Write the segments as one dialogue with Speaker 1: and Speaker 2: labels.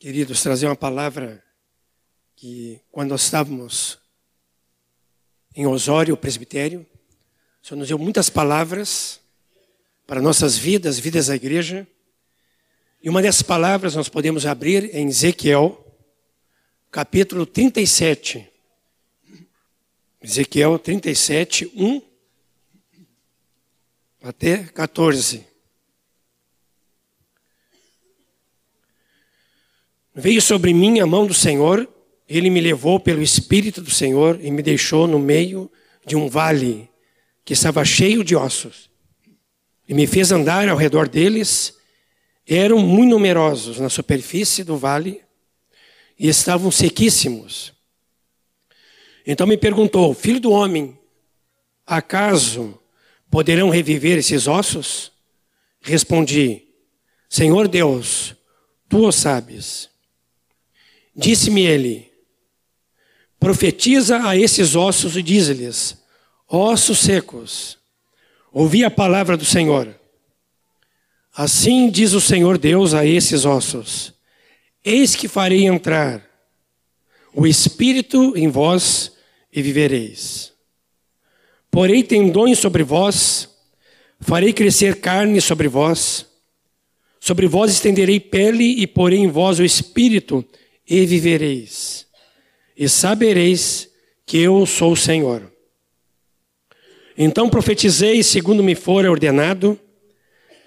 Speaker 1: queridos, trazer uma palavra que, quando nós estávamos em Osório, o presbitério, o Senhor nos deu muitas palavras para nossas vidas, vidas da igreja. E uma dessas palavras nós podemos abrir em Ezequiel, capítulo 37. Ezequiel 37, 1 até 14. Veio sobre mim a mão do Senhor, ele me levou pelo Espírito do Senhor e me deixou no meio de um vale que estava cheio de ossos. E me fez andar ao redor deles. Eram muito numerosos na superfície do vale e estavam sequíssimos. Então me perguntou: Filho do homem, acaso poderão reviver esses ossos? Respondi: Senhor Deus, tu o sabes. Disse-me ele: Profetiza a esses ossos e diz-lhes: Ossos secos, ouvi a palavra do Senhor. Assim diz o Senhor Deus a esses ossos: Eis que farei entrar o Espírito em vós e vivereis. Porei tendões sobre vós, farei crescer carne sobre vós, sobre vós estenderei pele e porei em vós o Espírito e vivereis, e sabereis que eu sou o Senhor. Então profetizei segundo me fora ordenado.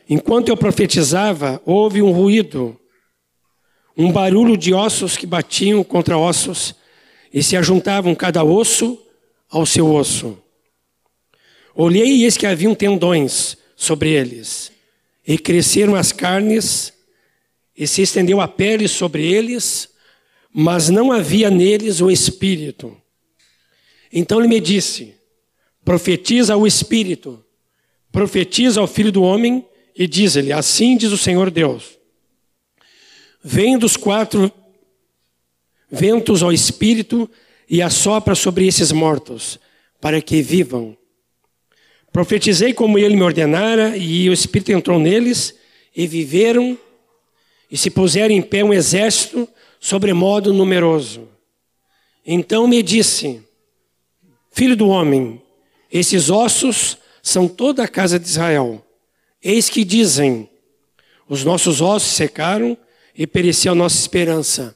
Speaker 1: Enquanto eu profetizava, houve um ruído, um barulho de ossos que batiam contra ossos e se ajuntavam cada osso ao seu osso. Olhei e eis que haviam tendões sobre eles, e cresceram as carnes, e se estendeu a pele sobre eles, mas não havia neles o Espírito. Então ele me disse: profetiza o Espírito, profetiza ao Filho do Homem e diz-lhe: Assim diz o Senhor Deus: Vem dos quatro ventos ao Espírito e assopra sobre esses mortos, para que vivam. Profetizei como ele me ordenara, e o Espírito entrou neles, e viveram, e se puseram em pé um exército sobremodo numeroso. Então me disse: Filho do homem, esses ossos são toda a casa de Israel. Eis que dizem: Os nossos ossos secaram e pereceu a nossa esperança.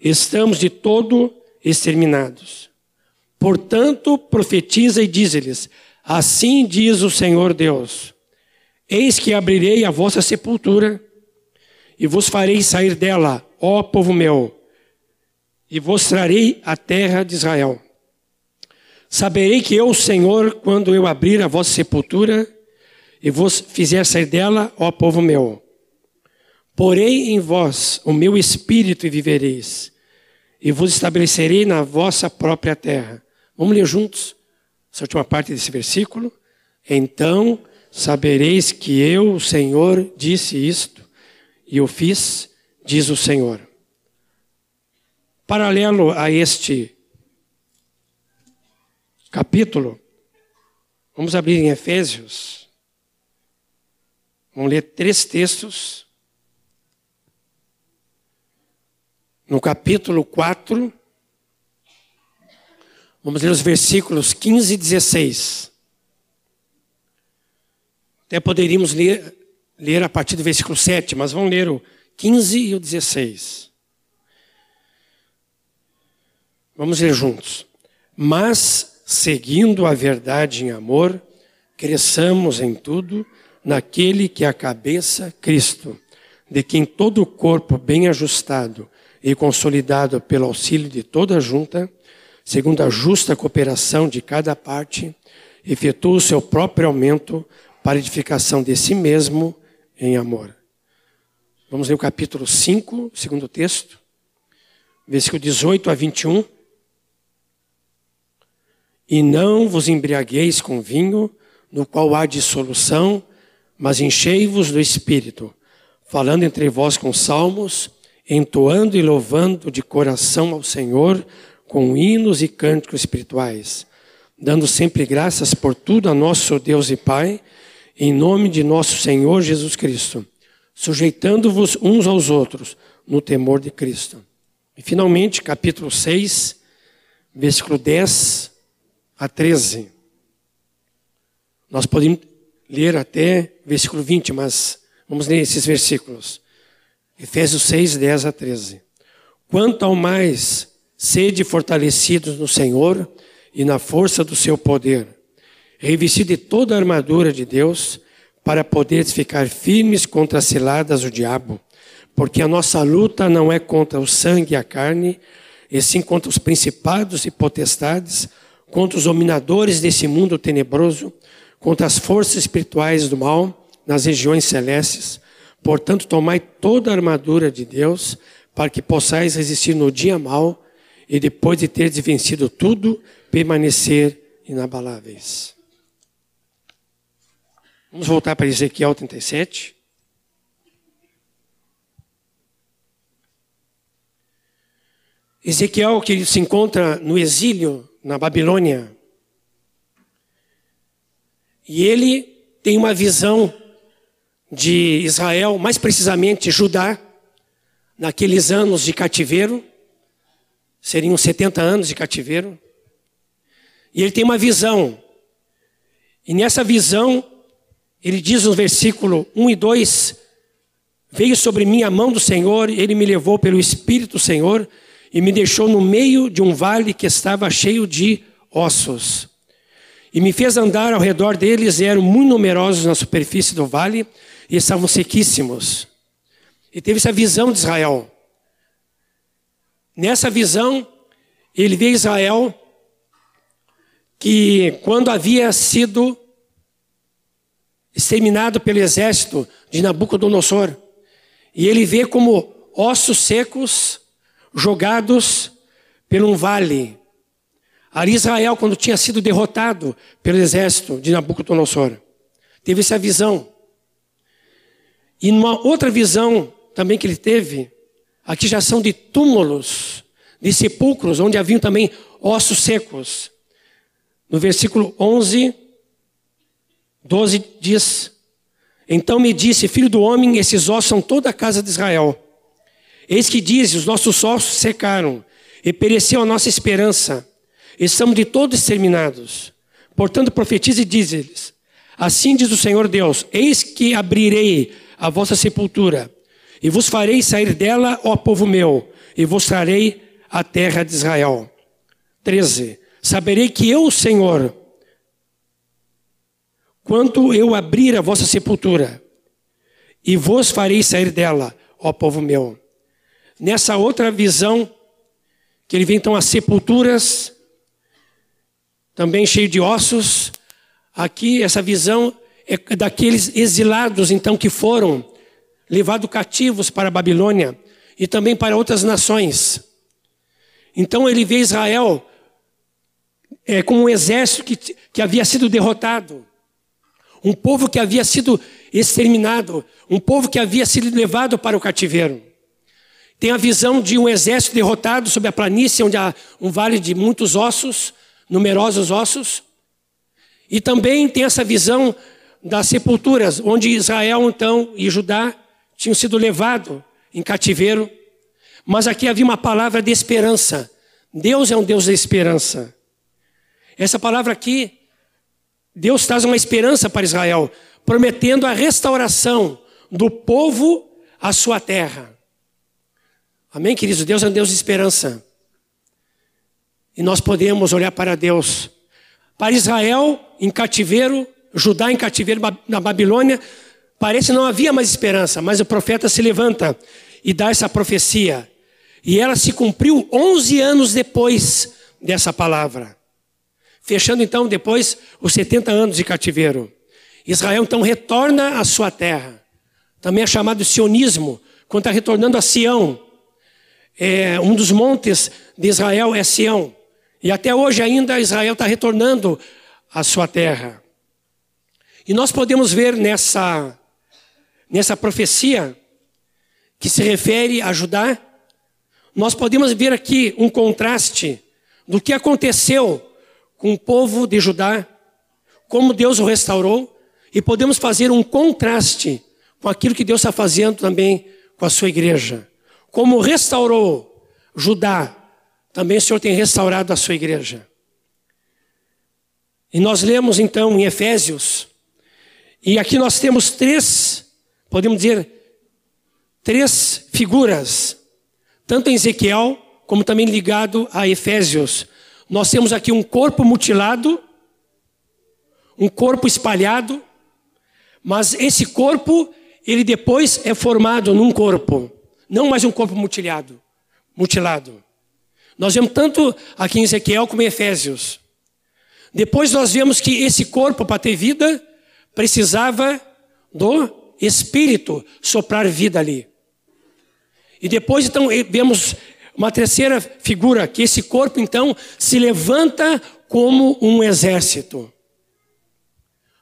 Speaker 1: Estamos de todo exterminados. Portanto, profetiza e diz-lhes: Assim diz o Senhor Deus: Eis que abrirei a vossa sepultura e vos farei sair dela ó povo meu, e vos trarei a terra de Israel. Saberei que eu, Senhor, quando eu abrir a vossa sepultura e vos fizer sair dela, ó povo meu. Porei em vós o meu espírito e vivereis, e vos estabelecerei na vossa própria terra. Vamos ler juntos essa última parte desse versículo? Então sabereis que eu, o Senhor, disse isto, e o fiz, diz o Senhor. Paralelo a este capítulo, vamos abrir em Efésios. Vamos ler três textos. No capítulo 4, vamos ler os versículos 15 e 16. Até poderíamos ler, ler a partir do versículo 7, mas vamos ler o 15 e o 16. Vamos ler juntos. Mas, seguindo a verdade em amor, cresçamos em tudo naquele que é a cabeça, Cristo, de quem todo o corpo bem ajustado e consolidado pelo auxílio de toda a junta, segundo a justa cooperação de cada parte, efetua o seu próprio aumento para edificação de si mesmo em amor. Vamos ler o capítulo 5, segundo texto, versículo 18 a 21. E não vos embriagueis com vinho, no qual há dissolução, mas enchei-vos do Espírito, falando entre vós com salmos, entoando e louvando de coração ao Senhor, com hinos e cânticos espirituais, dando sempre graças por tudo a nosso Deus e Pai, em nome de nosso Senhor Jesus Cristo sujeitando-vos uns aos outros, no temor de Cristo. E finalmente, capítulo 6, versículo 10 a 13. Nós podemos ler até versículo 20, mas vamos ler esses versículos. Efésios 6, 10 a 13. Quanto ao mais, sede fortalecidos no Senhor e na força do seu poder, revestido de toda a armadura de Deus, para poderes ficar firmes contra as ciladas do diabo, porque a nossa luta não é contra o sangue e a carne, e sim contra os principados e potestades, contra os dominadores desse mundo tenebroso, contra as forças espirituais do mal nas regiões celestes. Portanto, tomai toda a armadura de Deus, para que possais resistir no dia mal e depois de teres vencido tudo, permanecer inabaláveis. Vamos voltar para Ezequiel 37. Ezequiel, que se encontra no exílio na Babilônia, e ele tem uma visão de Israel, mais precisamente Judá, naqueles anos de cativeiro, seriam 70 anos de cativeiro. E ele tem uma visão. E nessa visão, ele diz no versículo 1 e 2: Veio sobre mim a mão do Senhor, ele me levou pelo Espírito Senhor e me deixou no meio de um vale que estava cheio de ossos. E me fez andar ao redor deles, e eram muito numerosos na superfície do vale, e estavam sequíssimos. E teve essa visão de Israel. Nessa visão, ele vê Israel que quando havia sido exterminado pelo exército de Nabucodonosor, e ele vê como ossos secos jogados por um vale. Ali Israel, quando tinha sido derrotado pelo exército de Nabucodonosor, teve essa visão. E numa outra visão também que ele teve, aqui já são de túmulos, de sepulcros, onde haviam também ossos secos. No versículo 11, 12 diz: Então me disse, filho do homem, esses ossos são toda a casa de Israel. Eis que diz: os nossos ossos secaram, e pereceu a nossa esperança, estamos de todos exterminados. Portanto, profetize e diz-lhes: Assim diz o Senhor Deus: Eis que abrirei a vossa sepultura, e vos farei sair dela, ó povo meu, e vos trarei a terra de Israel. 13. Saberei que eu, Senhor, quando eu abrir a vossa sepultura, e vos farei sair dela, ó povo meu. Nessa outra visão, que ele vem então as sepulturas, também cheio de ossos. Aqui, essa visão é daqueles exilados, então, que foram levados cativos para a Babilônia e também para outras nações. Então, ele vê Israel é, como um exército que, que havia sido derrotado, um povo que havia sido exterminado, um povo que havia sido levado para o cativeiro. Tem a visão de um exército derrotado sobre a planície, onde há um vale de muitos ossos, numerosos ossos. E também tem essa visão das sepulturas, onde Israel então e Judá tinham sido levados em cativeiro. Mas aqui havia uma palavra de esperança. Deus é um Deus de esperança. Essa palavra aqui, Deus traz uma esperança para Israel, prometendo a restauração do povo à sua terra. Amém, queridos? Deus é um Deus de esperança. E nós podemos olhar para Deus. Para Israel, em cativeiro, Judá em cativeiro na Babilônia, parece não havia mais esperança, mas o profeta se levanta e dá essa profecia. E ela se cumpriu 11 anos depois dessa palavra. Fechando então depois os 70 anos de cativeiro. Israel então retorna à sua terra. Também é chamado sionismo, quando está retornando a Sião, é, um dos montes de Israel é Sião. E até hoje ainda Israel está retornando à sua terra. E nós podemos ver nessa, nessa profecia que se refere a Judá, nós podemos ver aqui um contraste do que aconteceu com o povo de Judá, como Deus o restaurou, e podemos fazer um contraste com aquilo que Deus está fazendo também com a sua igreja como restaurou Judá, também o Senhor tem restaurado a sua igreja. E nós lemos então em Efésios, e aqui nós temos três, podemos dizer, três figuras, tanto em Ezequiel, como também ligado a Efésios. Nós temos aqui um corpo mutilado, um corpo espalhado, mas esse corpo, ele depois é formado num corpo, não mais um corpo mutilado, mutilado. Nós vemos tanto aqui em Ezequiel como em Efésios. Depois nós vemos que esse corpo, para ter vida, precisava do Espírito soprar vida ali. E depois, então, vemos uma terceira figura, que esse corpo, então, se levanta como um exército.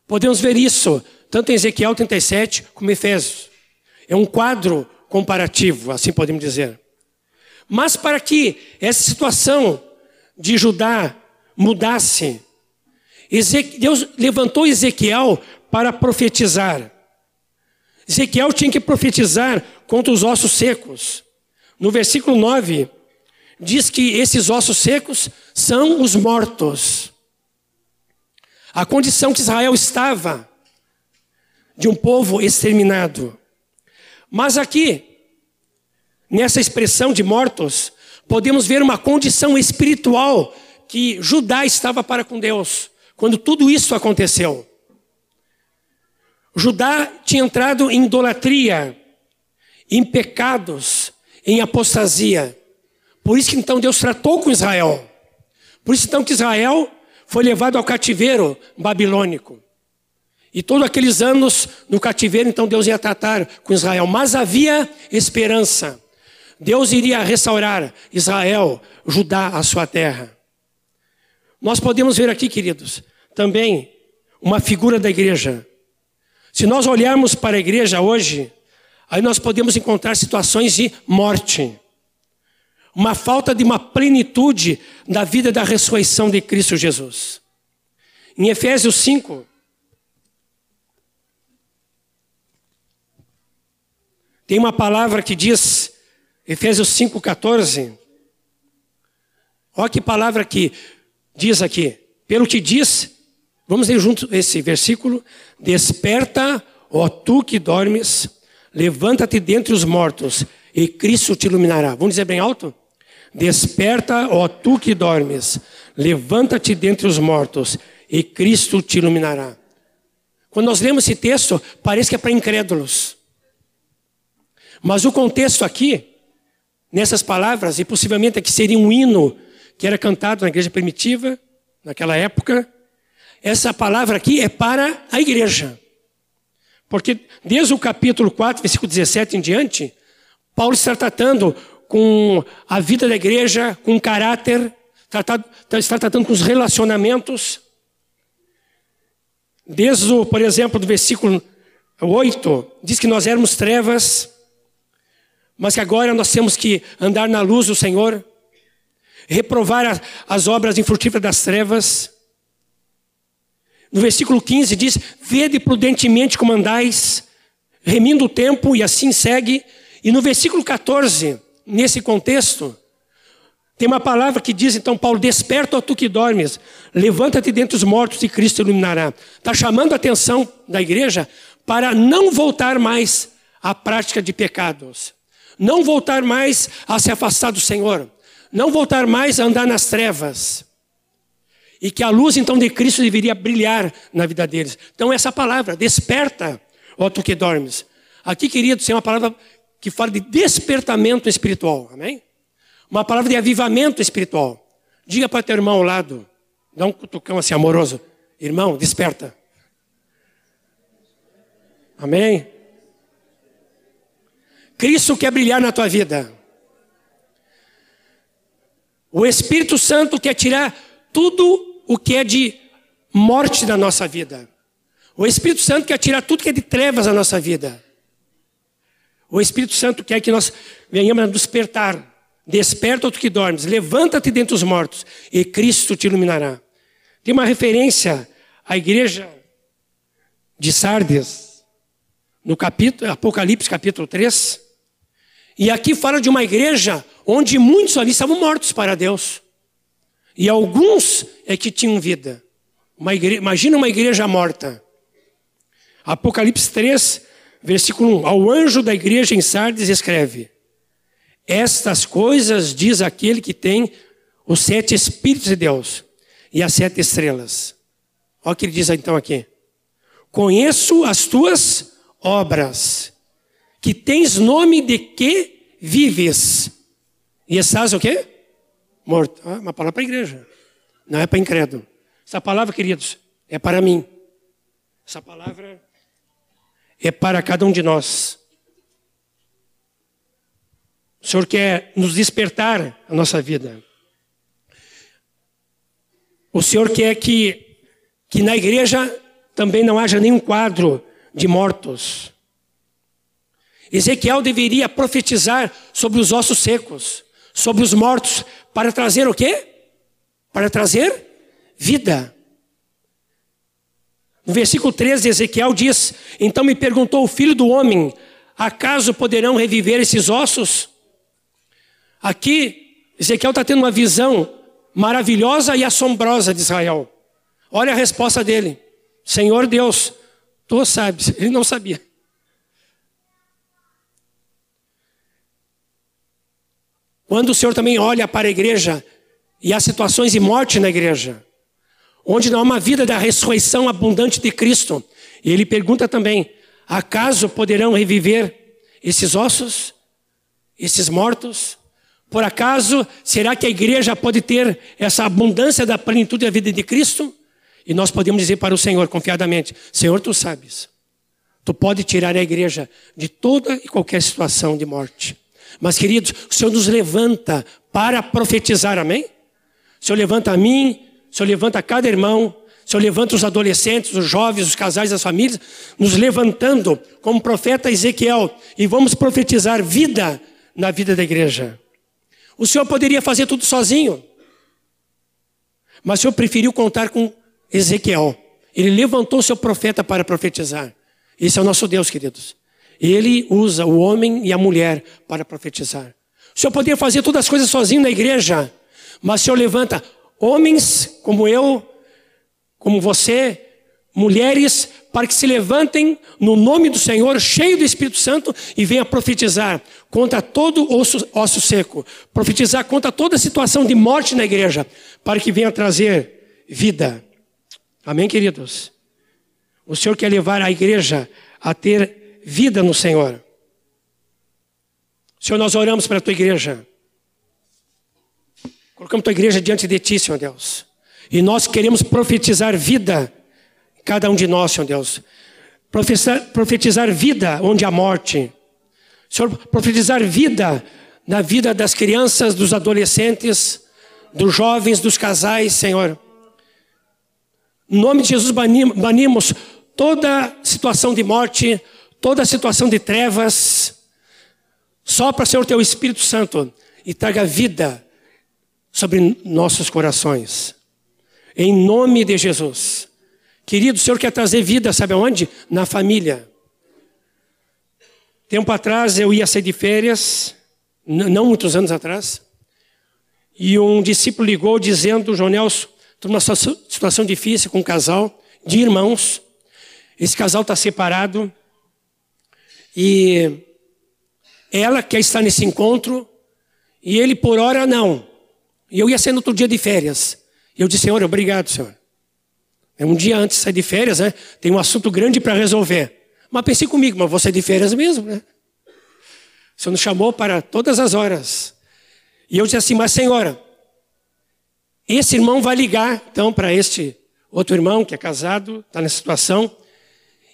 Speaker 1: Podemos ver isso tanto em Ezequiel 37 como em Efésios. É um quadro comparativo, assim podemos dizer. Mas para que essa situação de Judá mudasse, Deus levantou Ezequiel para profetizar. Ezequiel tinha que profetizar contra os ossos secos. No versículo 9, diz que esses ossos secos são os mortos. A condição que Israel estava de um povo exterminado. Mas aqui, nessa expressão de mortos, podemos ver uma condição espiritual que Judá estava para com Deus, quando tudo isso aconteceu. Judá tinha entrado em idolatria, em pecados, em apostasia. Por isso que então Deus tratou com Israel. Por isso então que Israel foi levado ao cativeiro babilônico. E todos aqueles anos no cativeiro, então Deus ia tratar com Israel. Mas havia esperança. Deus iria restaurar Israel, Judá, a sua terra. Nós podemos ver aqui, queridos, também uma figura da igreja. Se nós olharmos para a igreja hoje, aí nós podemos encontrar situações de morte. Uma falta de uma plenitude da vida da ressurreição de Cristo Jesus. Em Efésios 5, Tem uma palavra que diz, Efésios 5,14. Olha que palavra que diz aqui. Pelo que diz, vamos ler junto esse versículo. Desperta, ó tu que dormes, levanta-te dentre os mortos, e Cristo te iluminará. Vamos dizer bem alto? Desperta, ó tu que dormes, levanta-te dentre os mortos, e Cristo te iluminará. Quando nós lemos esse texto, parece que é para incrédulos. Mas o contexto aqui, nessas palavras, e possivelmente aqui seria um hino que era cantado na igreja primitiva, naquela época, essa palavra aqui é para a igreja. Porque desde o capítulo 4, versículo 17 em diante, Paulo está tratando com a vida da igreja, com o caráter, tratado, está tratando com os relacionamentos. Desde, o, por exemplo, do versículo 8, diz que nós éramos trevas, mas que agora nós temos que andar na luz do Senhor, reprovar as obras infrutíferas das trevas. No versículo 15 diz: Vede prudentemente como andais, remindo o tempo, e assim segue. E no versículo 14, nesse contexto, tem uma palavra que diz, então, Paulo: Desperta, ó tu que dormes, levanta-te dentre os mortos e Cristo iluminará. Está chamando a atenção da igreja para não voltar mais à prática de pecados não voltar mais a se afastar do Senhor, não voltar mais a andar nas trevas. E que a luz então de Cristo deveria brilhar na vida deles. Então essa palavra, desperta, ó tu que dormes. Aqui, querido, é uma palavra que fala de despertamento espiritual, amém? Uma palavra de avivamento espiritual. Diga para teu irmão ao lado, dá um cutucão assim amoroso. Irmão, desperta. Amém? Cristo quer brilhar na tua vida. O Espírito Santo quer tirar tudo o que é de morte da nossa vida. O Espírito Santo quer tirar tudo que é de trevas da nossa vida. O Espírito Santo quer que nós venhamos a despertar. Desperta tu que dormes, levanta-te dentre os mortos e Cristo te iluminará. Tem uma referência à igreja de Sardes, no capítulo, Apocalipse capítulo 3, E aqui fala de uma igreja onde muitos ali estavam mortos para Deus. E alguns é que tinham vida. Uma imagina uma igreja morta. Apocalipse 3, versículo 1. Ao anjo da igreja em Sardes escreve: Estas coisas diz aquele que tem os sete Espíritos de Deus e as sete estrelas. Olha o que ele diz então aqui. Conheço as tuas obras, que tens nome de que vives. E estás o quê? Morto. Ah, uma palavra para a igreja. Não é para incrédulo. Essa palavra, queridos, é para mim. Essa palavra é para cada um de nós. O Senhor quer nos despertar a nossa vida. O Senhor quer que, que na igreja também não haja nenhum quadro de mortos. Ezequiel deveria profetizar sobre os ossos secos, sobre os mortos, para trazer o quê? Para trazer vida. No versículo 13 de Ezequiel diz: Então me perguntou o filho do homem: acaso poderão reviver esses ossos? Aqui, Ezequiel está tendo uma visão maravilhosa e assombrosa de Israel. Olha a resposta dele: Senhor Deus, tu sabes. Ele não sabia. Quando o Senhor também olha para a igreja e há situações de morte na igreja, onde não há uma vida da ressurreição abundante de Cristo, e ele pergunta também: acaso poderão reviver esses ossos, esses mortos? Por acaso, será que a igreja pode ter essa abundância da plenitude da vida de Cristo? E nós podemos dizer para o Senhor confiadamente: Senhor, tu sabes, tu pode tirar a igreja de toda e qualquer situação de morte. Mas, queridos, o Senhor nos levanta para profetizar, amém? O Senhor levanta a mim, o Senhor levanta a cada irmão, o Senhor levanta os adolescentes, os jovens, os casais, as famílias, nos levantando como profeta Ezequiel e vamos profetizar vida na vida da igreja. O Senhor poderia fazer tudo sozinho. Mas o Senhor preferiu contar com Ezequiel. Ele levantou o seu profeta para profetizar. Esse é o nosso Deus, queridos. Ele usa o homem e a mulher para profetizar. O Senhor poderia fazer todas as coisas sozinho na igreja, mas o Senhor levanta homens como eu, como você, mulheres, para que se levantem no nome do Senhor, cheio do Espírito Santo, e venham profetizar contra todo osso, osso seco, profetizar contra toda situação de morte na igreja, para que venha trazer vida. Amém, queridos? O Senhor quer levar a igreja a ter vida no Senhor. Senhor, nós oramos para a tua igreja. Colocamos tua igreja diante de ti, Senhor Deus. E nós queremos profetizar vida Cada um de nós, Senhor Deus. Profetizar, profetizar vida onde há morte. Senhor, profetizar vida na vida das crianças, dos adolescentes, dos jovens, dos casais, Senhor. Em nome de Jesus, banimos toda situação de morte, toda situação de trevas. Só para Senhor teu Espírito Santo e traga vida sobre nossos corações. Em nome de Jesus. Querido, o Senhor quer trazer vida, sabe aonde? Na família. Tempo atrás eu ia sair de férias, não muitos anos atrás, e um discípulo ligou dizendo: João Nelson, estou numa situação difícil com um casal de irmãos. Esse casal está separado e ela quer estar nesse encontro e ele por hora não. E eu ia ser no outro dia de férias. E eu disse: Senhor, obrigado, Senhor. É um dia antes de sair de férias, né? Tem um assunto grande para resolver. Mas pensei comigo, mas vou sair de férias mesmo, né? O Senhor nos chamou para todas as horas. E eu disse assim, mas senhora, esse irmão vai ligar então para este outro irmão que é casado, está nessa situação.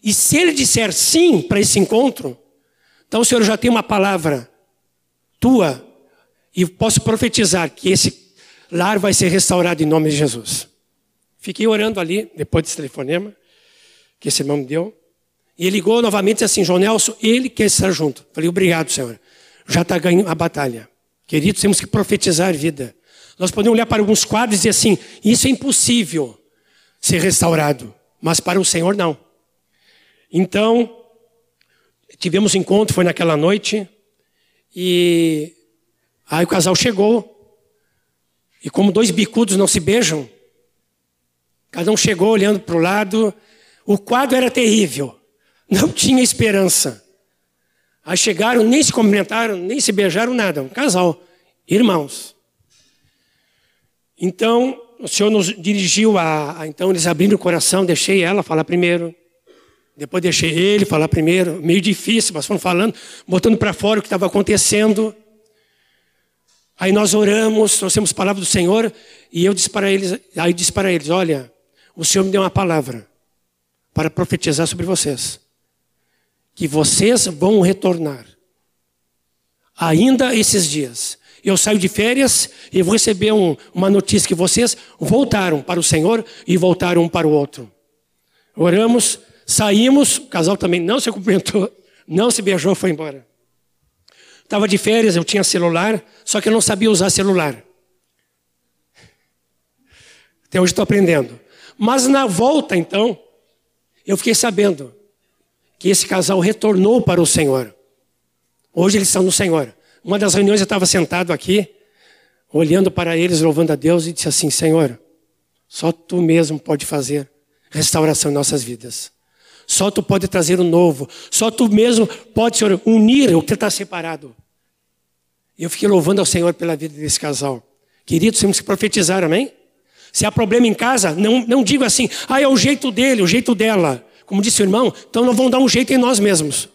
Speaker 1: E se ele disser sim para esse encontro, então o senhor já tem uma palavra tua e posso profetizar que esse lar vai ser restaurado em nome de Jesus. Fiquei orando ali, depois desse telefonema, que esse irmão me deu. E ele ligou novamente disse assim, João Nelson, ele quer estar junto. Falei, obrigado, Senhor. Já está ganhando a batalha. Queridos, temos que profetizar vida. Nós podemos olhar para alguns quadros e dizer assim, isso é impossível ser restaurado. Mas para o Senhor, não. Então, tivemos um encontro, foi naquela noite. E aí o casal chegou. E como dois bicudos não se beijam, cada um chegou olhando para o lado. O quadro era terrível. Não tinha esperança. Aí chegaram, nem se cumprimentaram, nem se beijaram, nada. Um casal, irmãos. Então, o Senhor nos dirigiu a, a, Então, eles abriram o coração, deixei ela falar primeiro. Depois deixei ele falar primeiro. Meio difícil, mas foram falando, botando para fora o que estava acontecendo. Aí nós oramos, nós temos palavra do Senhor, e eu disse para eles, aí disse para eles, olha, o Senhor me deu uma palavra para profetizar sobre vocês. Que vocês vão retornar. Ainda esses dias. Eu saio de férias e vou receber um, uma notícia que vocês voltaram para o Senhor e voltaram um para o outro. Oramos, saímos, o casal também não se cumprimentou, não se beijou, foi embora. Estava de férias, eu tinha celular, só que eu não sabia usar celular. Até hoje estou aprendendo. Mas na volta, então, eu fiquei sabendo que esse casal retornou para o Senhor. Hoje eles estão no Senhor. Uma das reuniões eu estava sentado aqui, olhando para eles, louvando a Deus, e disse assim: Senhor, só tu mesmo pode fazer restauração em nossas vidas. Só tu pode trazer o novo. Só tu mesmo pode, Senhor, unir o que está separado. Eu fiquei louvando ao Senhor pela vida desse casal. Queridos, temos que profetizar, amém? Se há problema em casa, não, não diga assim, ah, é o jeito dele, o jeito dela. Como disse o irmão, então não vão dar um jeito em nós mesmos.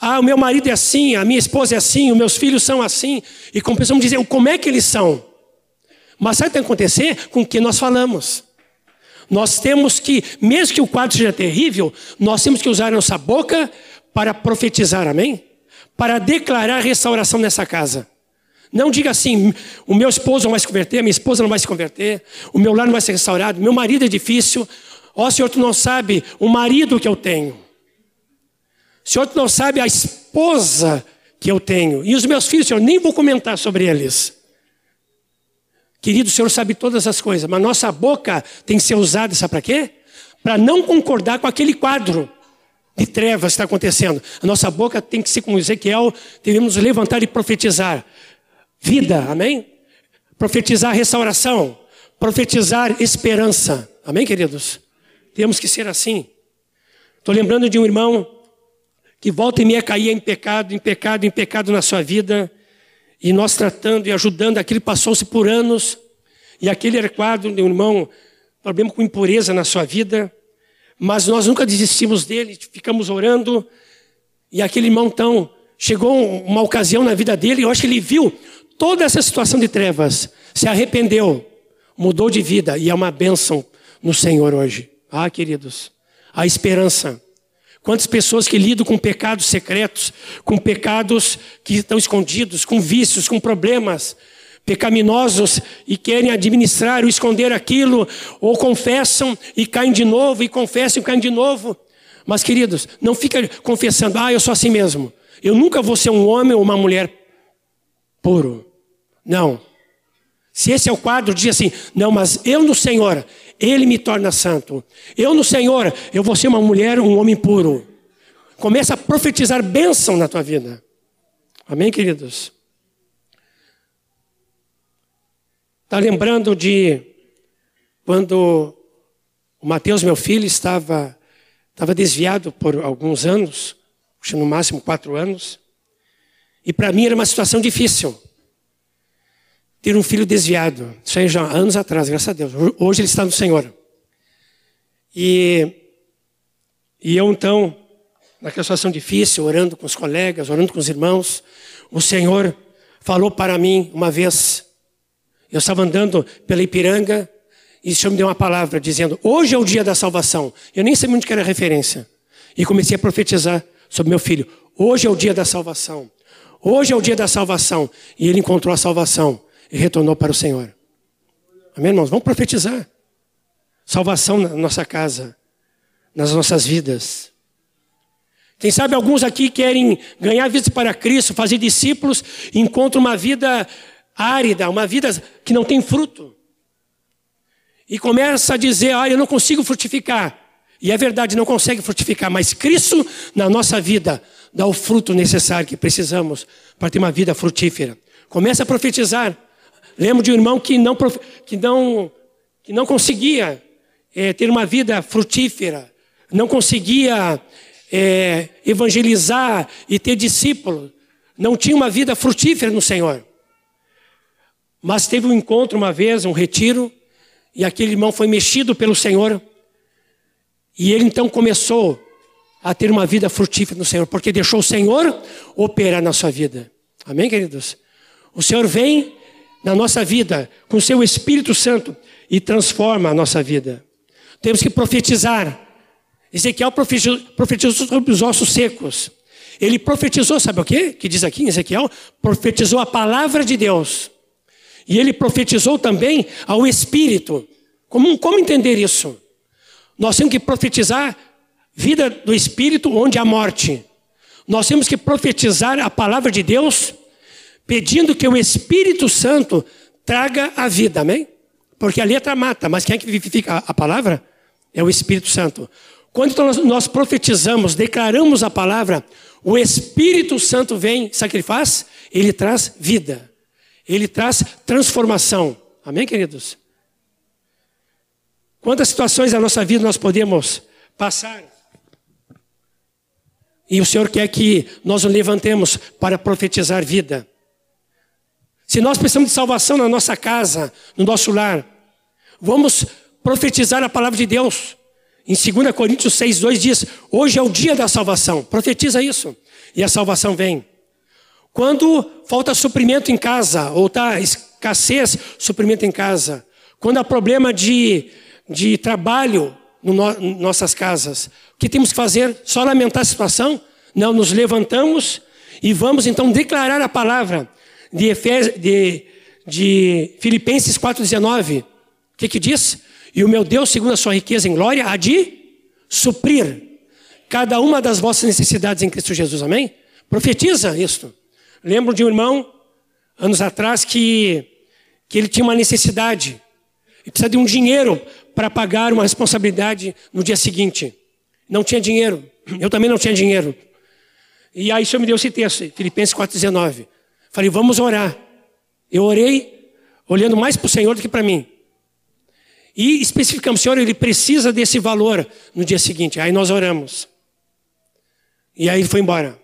Speaker 1: Ah, o meu marido é assim, a minha esposa é assim, os meus filhos são assim. E começamos a dizer como é que eles são. Mas sabe o que tem que acontecer? Com o que nós falamos. Nós temos que, mesmo que o quadro seja terrível, nós temos que usar nossa boca para profetizar, amém? Para declarar restauração nessa casa. Não diga assim: o meu esposo não vai se converter, a minha esposa não vai se converter, o meu lar não vai ser restaurado, meu marido é difícil. Ó oh, Senhor, tu não sabe o marido que eu tenho. Senhor, tu não sabe a esposa que eu tenho. E os meus filhos, Senhor, nem vou comentar sobre eles. Querido, o Senhor sabe todas as coisas, mas nossa boca tem que ser usada, sabe para quê? Para não concordar com aquele quadro de trevas que está acontecendo. A nossa boca tem que ser como Ezequiel, devemos levantar e profetizar. Vida, amém? Profetizar restauração, profetizar esperança. Amém, queridos? Temos que ser assim. Estou lembrando de um irmão que volta e meia caía em pecado, em pecado, em pecado na sua vida, e nós tratando e ajudando, aquele passou-se por anos, e aquele era quadro de um irmão, problema com impureza na sua vida, mas nós nunca desistimos dele, ficamos orando, e aquele irmão então, chegou uma ocasião na vida dele, eu acho que ele viu toda essa situação de trevas, se arrependeu, mudou de vida, e é uma bênção no Senhor hoje. Ah, queridos, a esperança. Quantas pessoas que lidam com pecados secretos, com pecados que estão escondidos, com vícios, com problemas pecaminosos e querem administrar ou esconder aquilo, ou confessam e caem de novo, e confessam e caem de novo. Mas, queridos, não fica confessando, ah, eu sou assim mesmo. Eu nunca vou ser um homem ou uma mulher puro. Não. Se esse é o quadro, diz assim: não, mas eu no Senhor, ele me torna santo. Eu no Senhor, eu vou ser uma mulher, um homem puro. Começa a profetizar bênção na tua vida. Amém, queridos? Está lembrando de quando o Mateus, meu filho, estava, estava desviado por alguns anos, no máximo quatro anos, e para mim era uma situação difícil ter um filho desviado. Isso aí já anos atrás, graças a Deus. Hoje ele está no Senhor. E, e eu então, naquela situação difícil, orando com os colegas, orando com os irmãos, o Senhor falou para mim uma vez. Eu estava andando pela Ipiranga e o Senhor me deu uma palavra dizendo: Hoje é o dia da salvação. Eu nem sei muito que era referência. E comecei a profetizar sobre meu filho: Hoje é o dia da salvação. Hoje é o dia da salvação. E ele encontrou a salvação e retornou para o Senhor. Amém, irmãos? Vamos profetizar. Salvação na nossa casa, nas nossas vidas. Quem sabe alguns aqui querem ganhar vida para Cristo, fazer discípulos, e encontram uma vida árida, uma vida que não tem fruto. E começa a dizer, olha, eu não consigo frutificar. E é verdade, não consegue frutificar, mas Cristo na nossa vida dá o fruto necessário que precisamos para ter uma vida frutífera. Começa a profetizar. Lembro de um irmão que não, que não, que não conseguia é, ter uma vida frutífera, não conseguia é, evangelizar e ter discípulos, não tinha uma vida frutífera no Senhor. Mas teve um encontro uma vez, um retiro, e aquele irmão foi mexido pelo Senhor, e ele então começou a ter uma vida frutífera no Senhor, porque deixou o Senhor operar na sua vida. Amém, queridos? O Senhor vem na nossa vida com seu Espírito Santo e transforma a nossa vida. Temos que profetizar. Ezequiel profetizou, profetizou sobre os ossos secos. Ele profetizou, sabe o quê? Que diz aqui em Ezequiel? Profetizou a palavra de Deus. E ele profetizou também ao Espírito. Como, como entender isso? Nós temos que profetizar vida do Espírito onde há morte. Nós temos que profetizar a palavra de Deus, pedindo que o Espírito Santo traga a vida, amém? Porque a letra mata, mas quem é que vivifica a palavra? É o Espírito Santo. Quando nós profetizamos, declaramos a palavra, o Espírito Santo vem, sabe o que ele faz? Ele traz vida, ele traz transformação. Amém, queridos? Quantas situações da nossa vida nós podemos passar? E o Senhor quer que nós nos levantemos para profetizar vida. Se nós precisamos de salvação na nossa casa, no nosso lar, vamos profetizar a palavra de Deus. Em 2 Coríntios 6, 2 diz: Hoje é o dia da salvação. Profetiza isso. E a salvação vem. Quando falta suprimento em casa, ou está escassez, suprimento em casa. Quando há problema de, de trabalho em no, nossas casas. O que temos que fazer? Só lamentar a situação? Não, nos levantamos e vamos então declarar a palavra de, Efés, de, de Filipenses 4,19. O que, que diz? E o meu Deus, segundo a sua riqueza em glória, há de suprir cada uma das vossas necessidades em Cristo Jesus. Amém? Profetiza isto. Lembro de um irmão, anos atrás, que, que ele tinha uma necessidade e precisa de um dinheiro para pagar uma responsabilidade no dia seguinte. Não tinha dinheiro. Eu também não tinha dinheiro. E aí o Senhor me deu esse texto, Filipenses 4,19. Falei, vamos orar. Eu orei, olhando mais para o Senhor do que para mim. E especificamos, Senhor, ele precisa desse valor no dia seguinte. Aí nós oramos. E aí ele foi embora.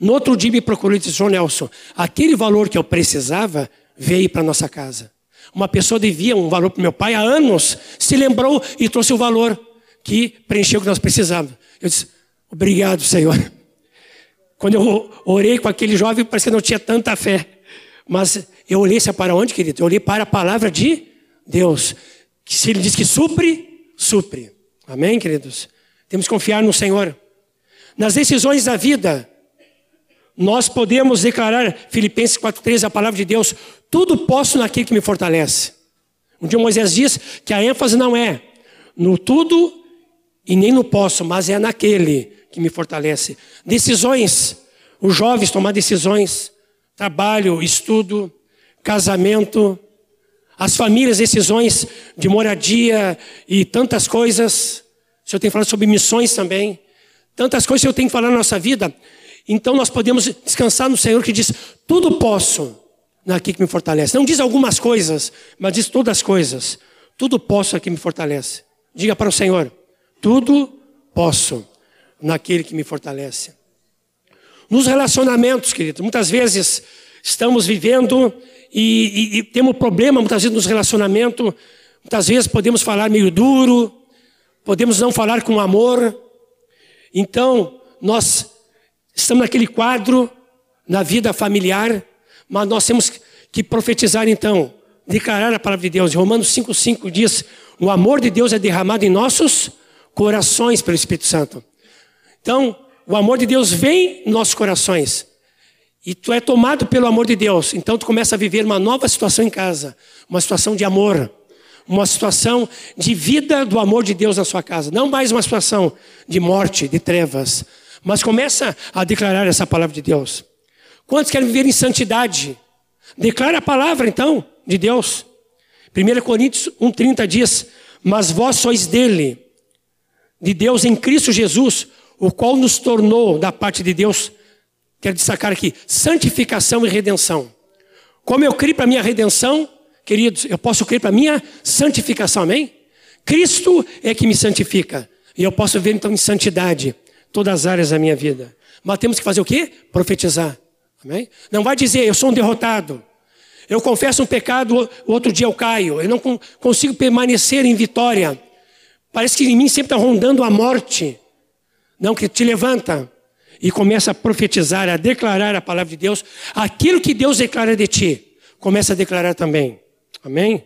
Speaker 1: No outro dia me procurou e disse, João Nelson, aquele valor que eu precisava veio para nossa casa. Uma pessoa devia um valor para meu pai há anos, se lembrou e trouxe o valor que preencheu o que nós precisávamos. Eu disse, obrigado, Senhor. Quando eu orei com aquele jovem, parece que não tinha tanta fé. Mas eu olhei para onde, querido? Eu olhei para a palavra de Deus que se ele diz que supre, supre. Amém, queridos? Temos que confiar no Senhor. Nas decisões da vida, nós podemos declarar, Filipenses 4,13, a palavra de Deus, tudo posso naquele que me fortalece. Um dia Moisés diz que a ênfase não é no tudo e nem no posso, mas é naquele que me fortalece. Decisões, os jovens tomar decisões, trabalho, estudo, casamento, as famílias, decisões de moradia e tantas coisas. O Senhor tem falado sobre missões também. Tantas coisas que eu tenho que falar na nossa vida. Então nós podemos descansar no Senhor que diz: tudo posso naquele que me fortalece. Não diz algumas coisas, mas diz todas as coisas. Tudo posso aqui me fortalece. Diga para o Senhor: tudo posso naquele que me fortalece. Nos relacionamentos, querido, muitas vezes estamos vivendo e, e, e temos problema muitas vezes nos relacionamentos. Muitas vezes podemos falar meio duro, podemos não falar com amor. Então, nós estamos naquele quadro na vida familiar, mas nós temos que profetizar então, declarar a palavra de Deus. Romanos 5,5 diz: o amor de Deus é derramado em nossos corações pelo Espírito Santo. Então, o amor de Deus vem em nossos corações. E tu é tomado pelo amor de Deus. Então tu começa a viver uma nova situação em casa, uma situação de amor, uma situação de vida do amor de Deus na sua casa, não mais uma situação de morte, de trevas, mas começa a declarar essa palavra de Deus. Quantos querem viver em santidade? Declara a palavra então de Deus. 1 Coríntios 1:30 diz: "Mas vós sois dele, de Deus em Cristo Jesus, o qual nos tornou da parte de Deus, quero destacar aqui, santificação e redenção. Como eu criei para minha redenção, queridos, eu posso crer para minha santificação, amém? Cristo é que me santifica. E eu posso ver então em santidade todas as áreas da minha vida. Mas temos que fazer o quê? Profetizar. Amém? Não vai dizer, eu sou um derrotado. Eu confesso um pecado, o outro dia eu caio. Eu não consigo permanecer em vitória. Parece que em mim sempre está rondando a morte. Não, que te levanta e começa a profetizar, a declarar a palavra de Deus. Aquilo que Deus declara de ti, começa a declarar também. Amém?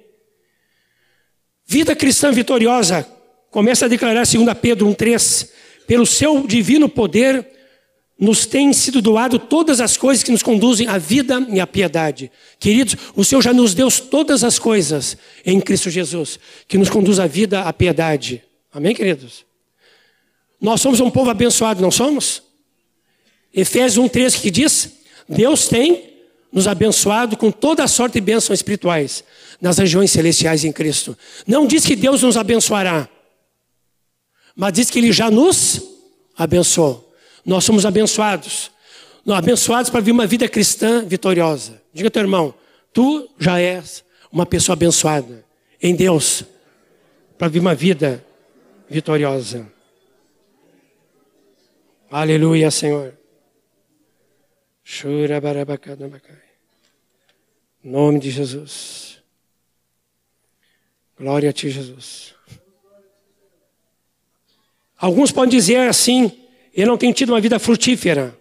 Speaker 1: Vida cristã vitoriosa, começa a declarar, segundo Pedro 1,3, pelo seu divino poder, nos têm sido doado todas as coisas que nos conduzem à vida e à piedade. Queridos, o Senhor já nos deu todas as coisas em Cristo Jesus, que nos conduz à vida, à piedade. Amém, queridos? Nós somos um povo abençoado, não somos? Efésios 1,13 que diz: Deus tem nos abençoado com toda a sorte de bênçãos espirituais nas regiões celestiais em Cristo. Não diz que Deus nos abençoará, mas diz que Ele já nos abençoou. Nós somos abençoados. Abençoados para viver uma vida cristã vitoriosa. Diga teu irmão, tu já és uma pessoa abençoada em Deus para viver uma vida vitoriosa. Aleluia, Senhor. Nome de Jesus. Glória a ti, Jesus. Alguns podem dizer assim, eu não tenho tido uma vida frutífera.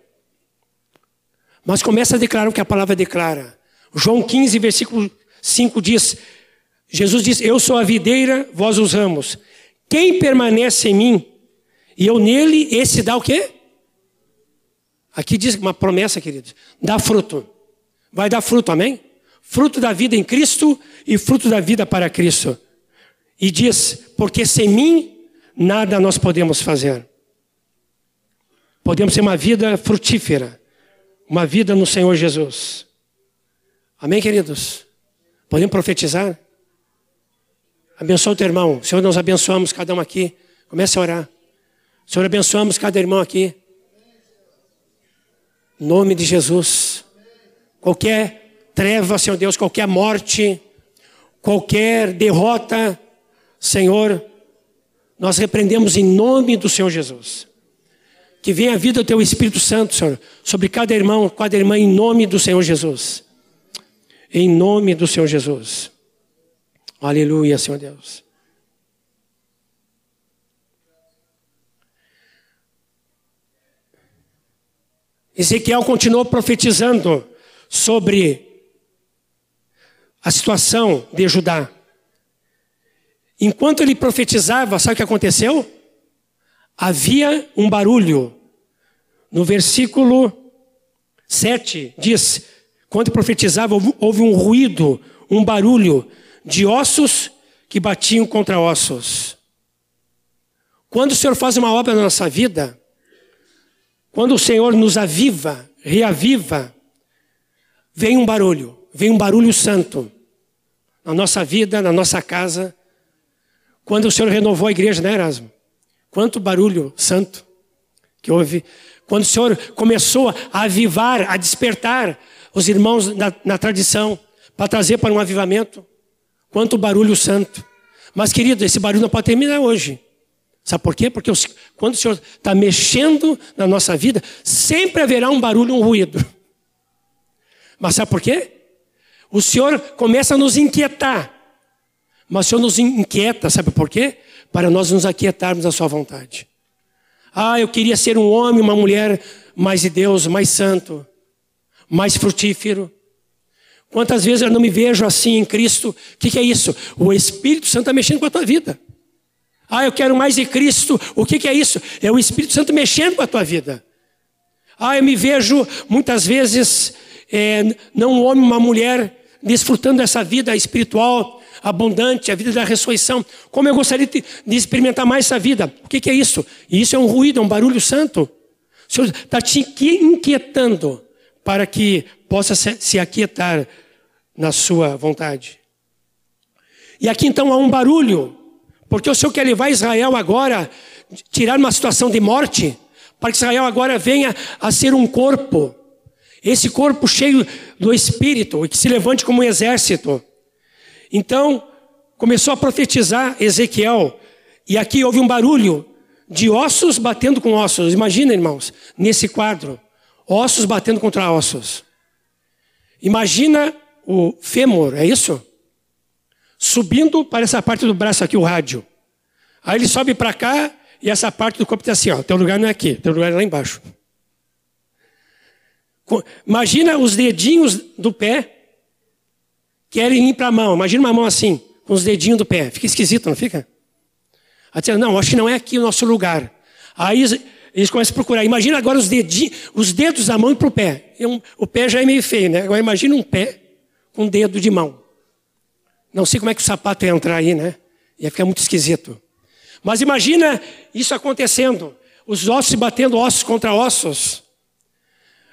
Speaker 1: Mas começa a declarar o que a palavra declara. João 15, versículo 5 diz: Jesus diz: Eu sou a videira, vós os ramos. Quem permanece em mim e eu nele, esse dá o quê? Aqui diz uma promessa, queridos: dá fruto. Vai dar fruto, amém? Fruto da vida em Cristo e fruto da vida para Cristo. E diz: Porque sem mim nada nós podemos fazer. Podemos ter uma vida frutífera, uma vida no Senhor Jesus. Amém, queridos? Podemos profetizar? Abençoa o teu irmão. Senhor, nós abençoamos cada um aqui. Comece a orar. Senhor, abençoamos cada irmão aqui. Nome de Jesus. Qualquer treva, Senhor Deus, qualquer morte, qualquer derrota, Senhor, nós repreendemos em nome do Senhor Jesus. Que venha a vida do teu Espírito Santo, Senhor, sobre cada irmão, cada irmã, em nome do Senhor Jesus. Em nome do Senhor Jesus. Aleluia, Senhor Deus. Ezequiel continuou profetizando sobre a situação de Judá. Enquanto ele profetizava, sabe o que aconteceu? Havia um barulho. No versículo 7 diz: quando profetizava, houve um ruído, um barulho de ossos que batiam contra ossos. Quando o Senhor faz uma obra na nossa vida, quando o Senhor nos aviva, reaviva, vem um barulho, vem um barulho santo na nossa vida, na nossa casa, quando o Senhor renovou a igreja, né, Erasmo? Quanto barulho santo que houve. Quando o Senhor começou a avivar, a despertar os irmãos na, na tradição, para trazer para um avivamento. Quanto barulho santo. Mas, querido, esse barulho não pode terminar hoje. Sabe por quê? Porque quando o Senhor está mexendo na nossa vida, sempre haverá um barulho, um ruído. Mas sabe por quê? O Senhor começa a nos inquietar. Mas o Senhor nos inquieta, sabe por quê? Para nós nos aquietarmos à Sua vontade. Ah, eu queria ser um homem, uma mulher mais de Deus, mais santo, mais frutífero. Quantas vezes eu não me vejo assim em Cristo? O que, que é isso? O Espírito Santo está mexendo com a tua vida. Ah, eu quero mais de Cristo. O que, que é isso? É o Espírito Santo mexendo com a tua vida. Ah, eu me vejo muitas vezes, é, não um homem, uma mulher, desfrutando dessa vida espiritual, abundante, a vida da ressurreição. Como eu gostaria de, de experimentar mais essa vida. O que, que, é isso? Isso é um ruído, é um barulho santo. O Senhor está te inquietando para que possa se, se aquietar na sua vontade. E aqui então há um barulho, porque o Senhor quer levar Israel agora tirar uma situação de morte, para que Israel agora venha a ser um corpo. Esse corpo cheio do Espírito e que se levante como um exército. Então, começou a profetizar Ezequiel, e aqui houve um barulho de ossos batendo com ossos. Imagina, irmãos, nesse quadro, ossos batendo contra ossos. Imagina o fêmur, é isso? Subindo para essa parte do braço aqui, o rádio. Aí ele sobe para cá e essa parte do corpo está assim, ó. Teu lugar não é aqui, teu lugar é lá embaixo. Imagina os dedinhos do pé querem ir para a mão. Imagina uma mão assim, com os dedinhos do pé. Fica esquisito, não fica? Aí diz, não, acho que não é aqui o nosso lugar. Aí eles começam a procurar. Imagina agora os dedinhos, os dedos da mão e para o pé. O pé já é meio feio, né? Agora imagina um pé com um dedo de mão. Não sei como é que o sapato ia entrar aí, né? Ia ficar muito esquisito. Mas imagina isso acontecendo. Os ossos batendo ossos contra ossos.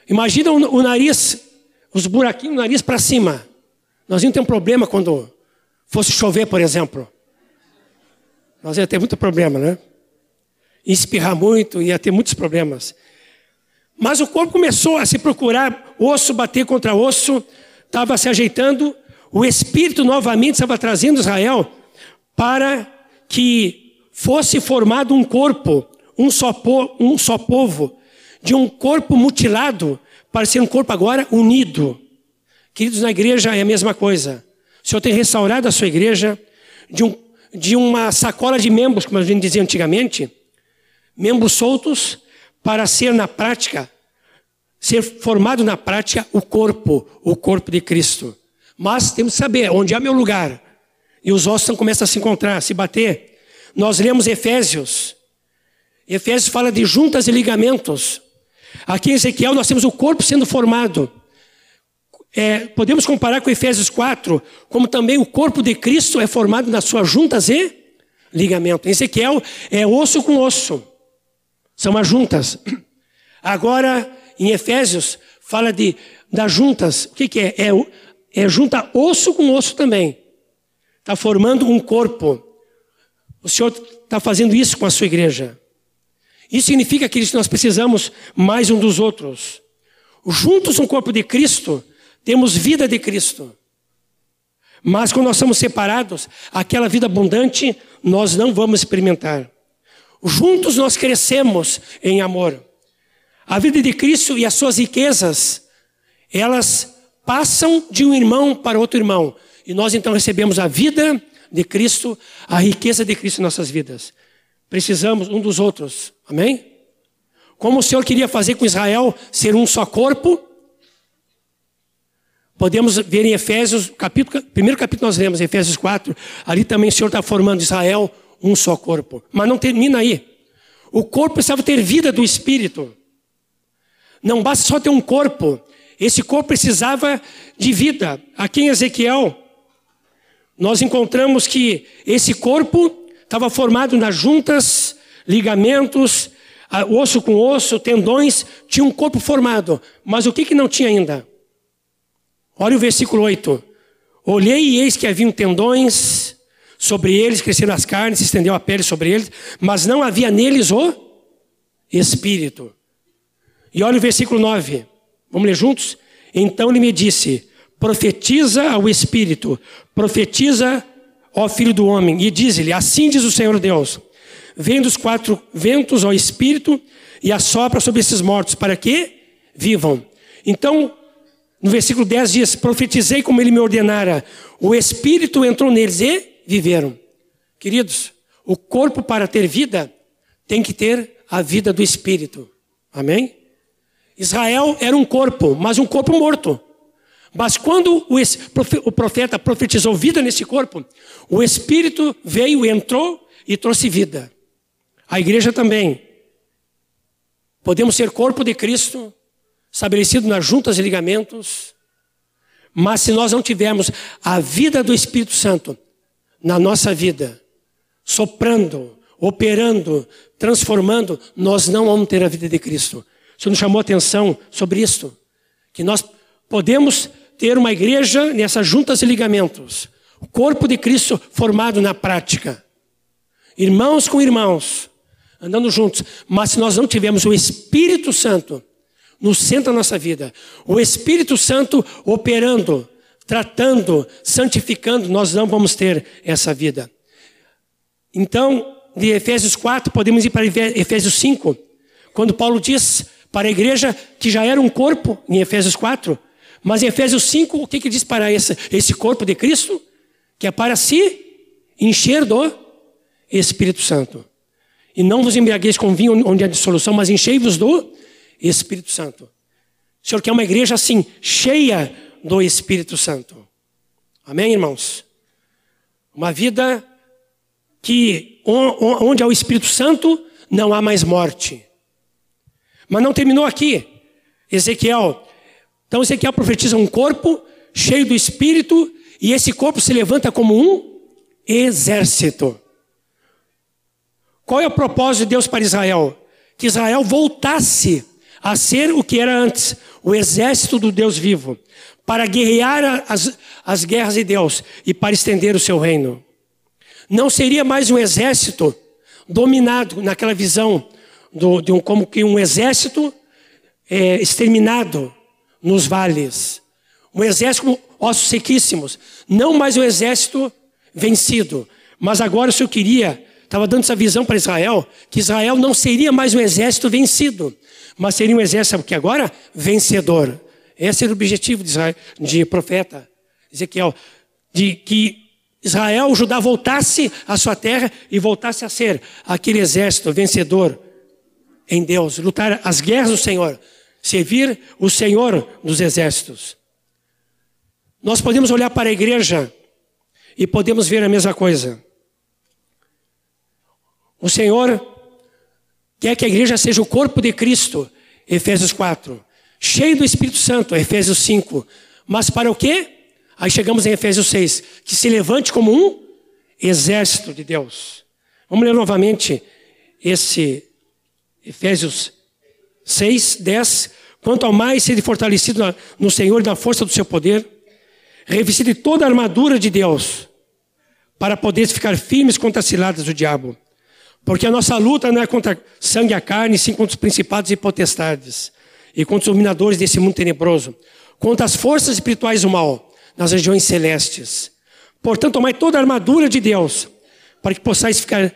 Speaker 1: Imagina o, nariz, os buraquinhos do nariz para cima. Nós íamos ter um problema quando fosse chover, por exemplo. Nós ia ter muito problema, né? Espirrar muito, ia ter muitos problemas. Mas o corpo começou a se procurar, osso bater contra osso, estava se ajeitando. O Espírito novamente estava trazendo Israel para que fosse formado um corpo, um só, po, um só povo, de um corpo mutilado para ser um corpo agora unido. Queridos, na igreja é a mesma coisa. O Senhor tem restaurado a sua igreja de, um, de uma sacola de membros, como a gente dizia antigamente, membros soltos, para ser na prática, ser formado na prática o corpo, o corpo de Cristo. Mas temos que saber onde é meu lugar. E os ossos começam a se encontrar, a se bater. Nós lemos Efésios. Efésios fala de juntas e ligamentos. Aqui em Ezequiel nós temos o corpo sendo formado. É, podemos comparar com Efésios 4, como também o corpo de Cristo é formado nas suas juntas e ligamento. Em Ezequiel é osso com osso. São as juntas. Agora, em Efésios, fala de das juntas. O que, que é? é? É junta osso com osso também. Está formando um corpo. O Senhor está fazendo isso com a sua igreja. Isso significa que nós precisamos mais um dos outros. Juntos no corpo de Cristo, temos vida de Cristo. Mas quando nós somos separados, aquela vida abundante nós não vamos experimentar. Juntos nós crescemos em amor. A vida de Cristo e as suas riquezas, elas passam de um irmão para outro irmão. E nós então recebemos a vida de Cristo, a riqueza de Cristo em nossas vidas. Precisamos um dos outros. Amém? Como o Senhor queria fazer com Israel ser um só corpo, podemos ver em Efésios, capítulo, primeiro capítulo nós lemos, Efésios 4, ali também o Senhor está formando Israel um só corpo. Mas não termina aí. O corpo precisava ter vida do Espírito. Não basta só ter um corpo. Esse corpo precisava de vida. Aqui em Ezequiel, nós encontramos que esse corpo estava formado nas juntas, ligamentos, osso com osso, tendões, tinha um corpo formado. Mas o que, que não tinha ainda? Olha o versículo 8. Olhei e eis que haviam tendões, sobre eles cresceram as carnes, se estendeu a pele sobre eles, mas não havia neles o espírito. E olha o versículo 9. Vamos ler juntos? Então ele me disse: profetiza ao espírito, profetiza ó filho do homem, e diz-lhe: Assim diz o Senhor Deus: Vem dos quatro ventos, ó Espírito, e assopra sobre esses mortos, para que vivam. Então, no versículo 10 diz: Profetizei como ele me ordenara. O Espírito entrou neles e viveram. Queridos, o corpo para ter vida tem que ter a vida do Espírito. Amém? Israel era um corpo, mas um corpo morto. Mas quando o profeta profetizou vida nesse corpo, o Espírito veio, entrou e trouxe vida. A igreja também. Podemos ser corpo de Cristo, estabelecido nas juntas e ligamentos, mas se nós não tivermos a vida do Espírito Santo na nossa vida, soprando, operando, transformando, nós não vamos ter a vida de Cristo. O Senhor nos chamou a atenção sobre isso, que nós podemos ter uma igreja nessas juntas e ligamentos. O corpo de Cristo formado na prática. Irmãos com irmãos, andando juntos. Mas se nós não tivermos o Espírito Santo no centro da nossa vida, o Espírito Santo operando, tratando, santificando, nós não vamos ter essa vida. Então, de Efésios 4, podemos ir para Efésios 5, quando Paulo diz para a igreja que já era um corpo, em Efésios 4, mas em Efésios 5, o que, que diz para esse, esse corpo de Cristo? Que é para se encher do Espírito Santo. E não vos embriagueis com vinho onde há dissolução, mas enchei-vos do Espírito Santo. O Senhor quer uma igreja assim, cheia do Espírito Santo. Amém, irmãos? Uma vida que onde há o Espírito Santo não há mais morte. Mas não terminou aqui. Ezequiel. Então Ezequiel profetiza um corpo cheio do Espírito e esse corpo se levanta como um exército. Qual é o propósito de Deus para Israel? Que Israel voltasse a ser o que era antes, o exército do Deus vivo, para guerrear as, as guerras de Deus e para estender o seu reino. Não seria mais um exército dominado naquela visão do, de um, como que um exército é, exterminado nos vales. Um exército com ossos sequíssimos. Não mais um exército vencido. Mas agora o Senhor queria estava dando essa visão para Israel, que Israel não seria mais um exército vencido, mas seria um exército que agora vencedor. Esse era o objetivo de, Israel, de profeta Ezequiel, de que Israel, o Judá voltasse à sua terra e voltasse a ser aquele exército vencedor em Deus, lutar as guerras do Senhor, servir o Senhor dos exércitos. Nós podemos olhar para a igreja e podemos ver a mesma coisa. O Senhor quer que a igreja seja o corpo de Cristo, Efésios 4. Cheio do Espírito Santo, Efésios 5. Mas para o quê? Aí chegamos em Efésios 6. Que se levante como um exército de Deus. Vamos ler novamente esse Efésios 6, 10. Quanto ao mais ser fortalecido no Senhor e na força do seu poder, revestido de toda a armadura de Deus, para poder ficar firmes contra as ciladas do diabo. Porque a nossa luta não é contra sangue e a carne, sim contra os principados e potestades, e contra os dominadores desse mundo tenebroso, contra as forças espirituais do mal, nas regiões celestes. Portanto, tomai toda a armadura de Deus, para que possais ficar,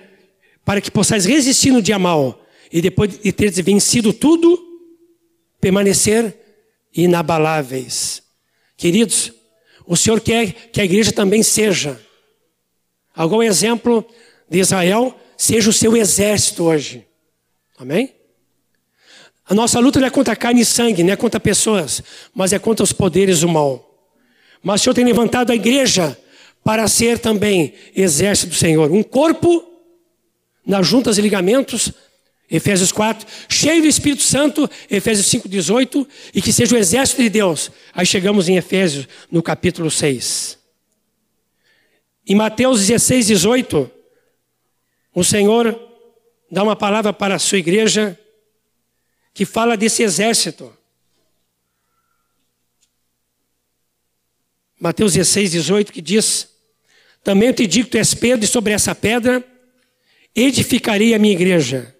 Speaker 1: para que possais resistir no dia mal, e depois de teres vencido tudo, permanecer inabaláveis. Queridos, o Senhor quer que a igreja também seja. Algum exemplo de Israel seja o seu exército hoje. Amém? A nossa luta não é contra carne e sangue, não é contra pessoas, mas é contra os poderes do mal. Mas o Senhor tem levantado a igreja para ser também exército do Senhor. Um corpo nas juntas e ligamentos, Efésios 4, cheio do Espírito Santo, Efésios 5, 18, e que seja o exército de Deus. Aí chegamos em Efésios, no capítulo 6. Em Mateus 16, 18, o Senhor dá uma palavra para a sua igreja que fala desse exército. Mateus 16, 18, que diz: Também eu te digo que tu és Pedro, e sobre essa pedra edificarei a minha igreja,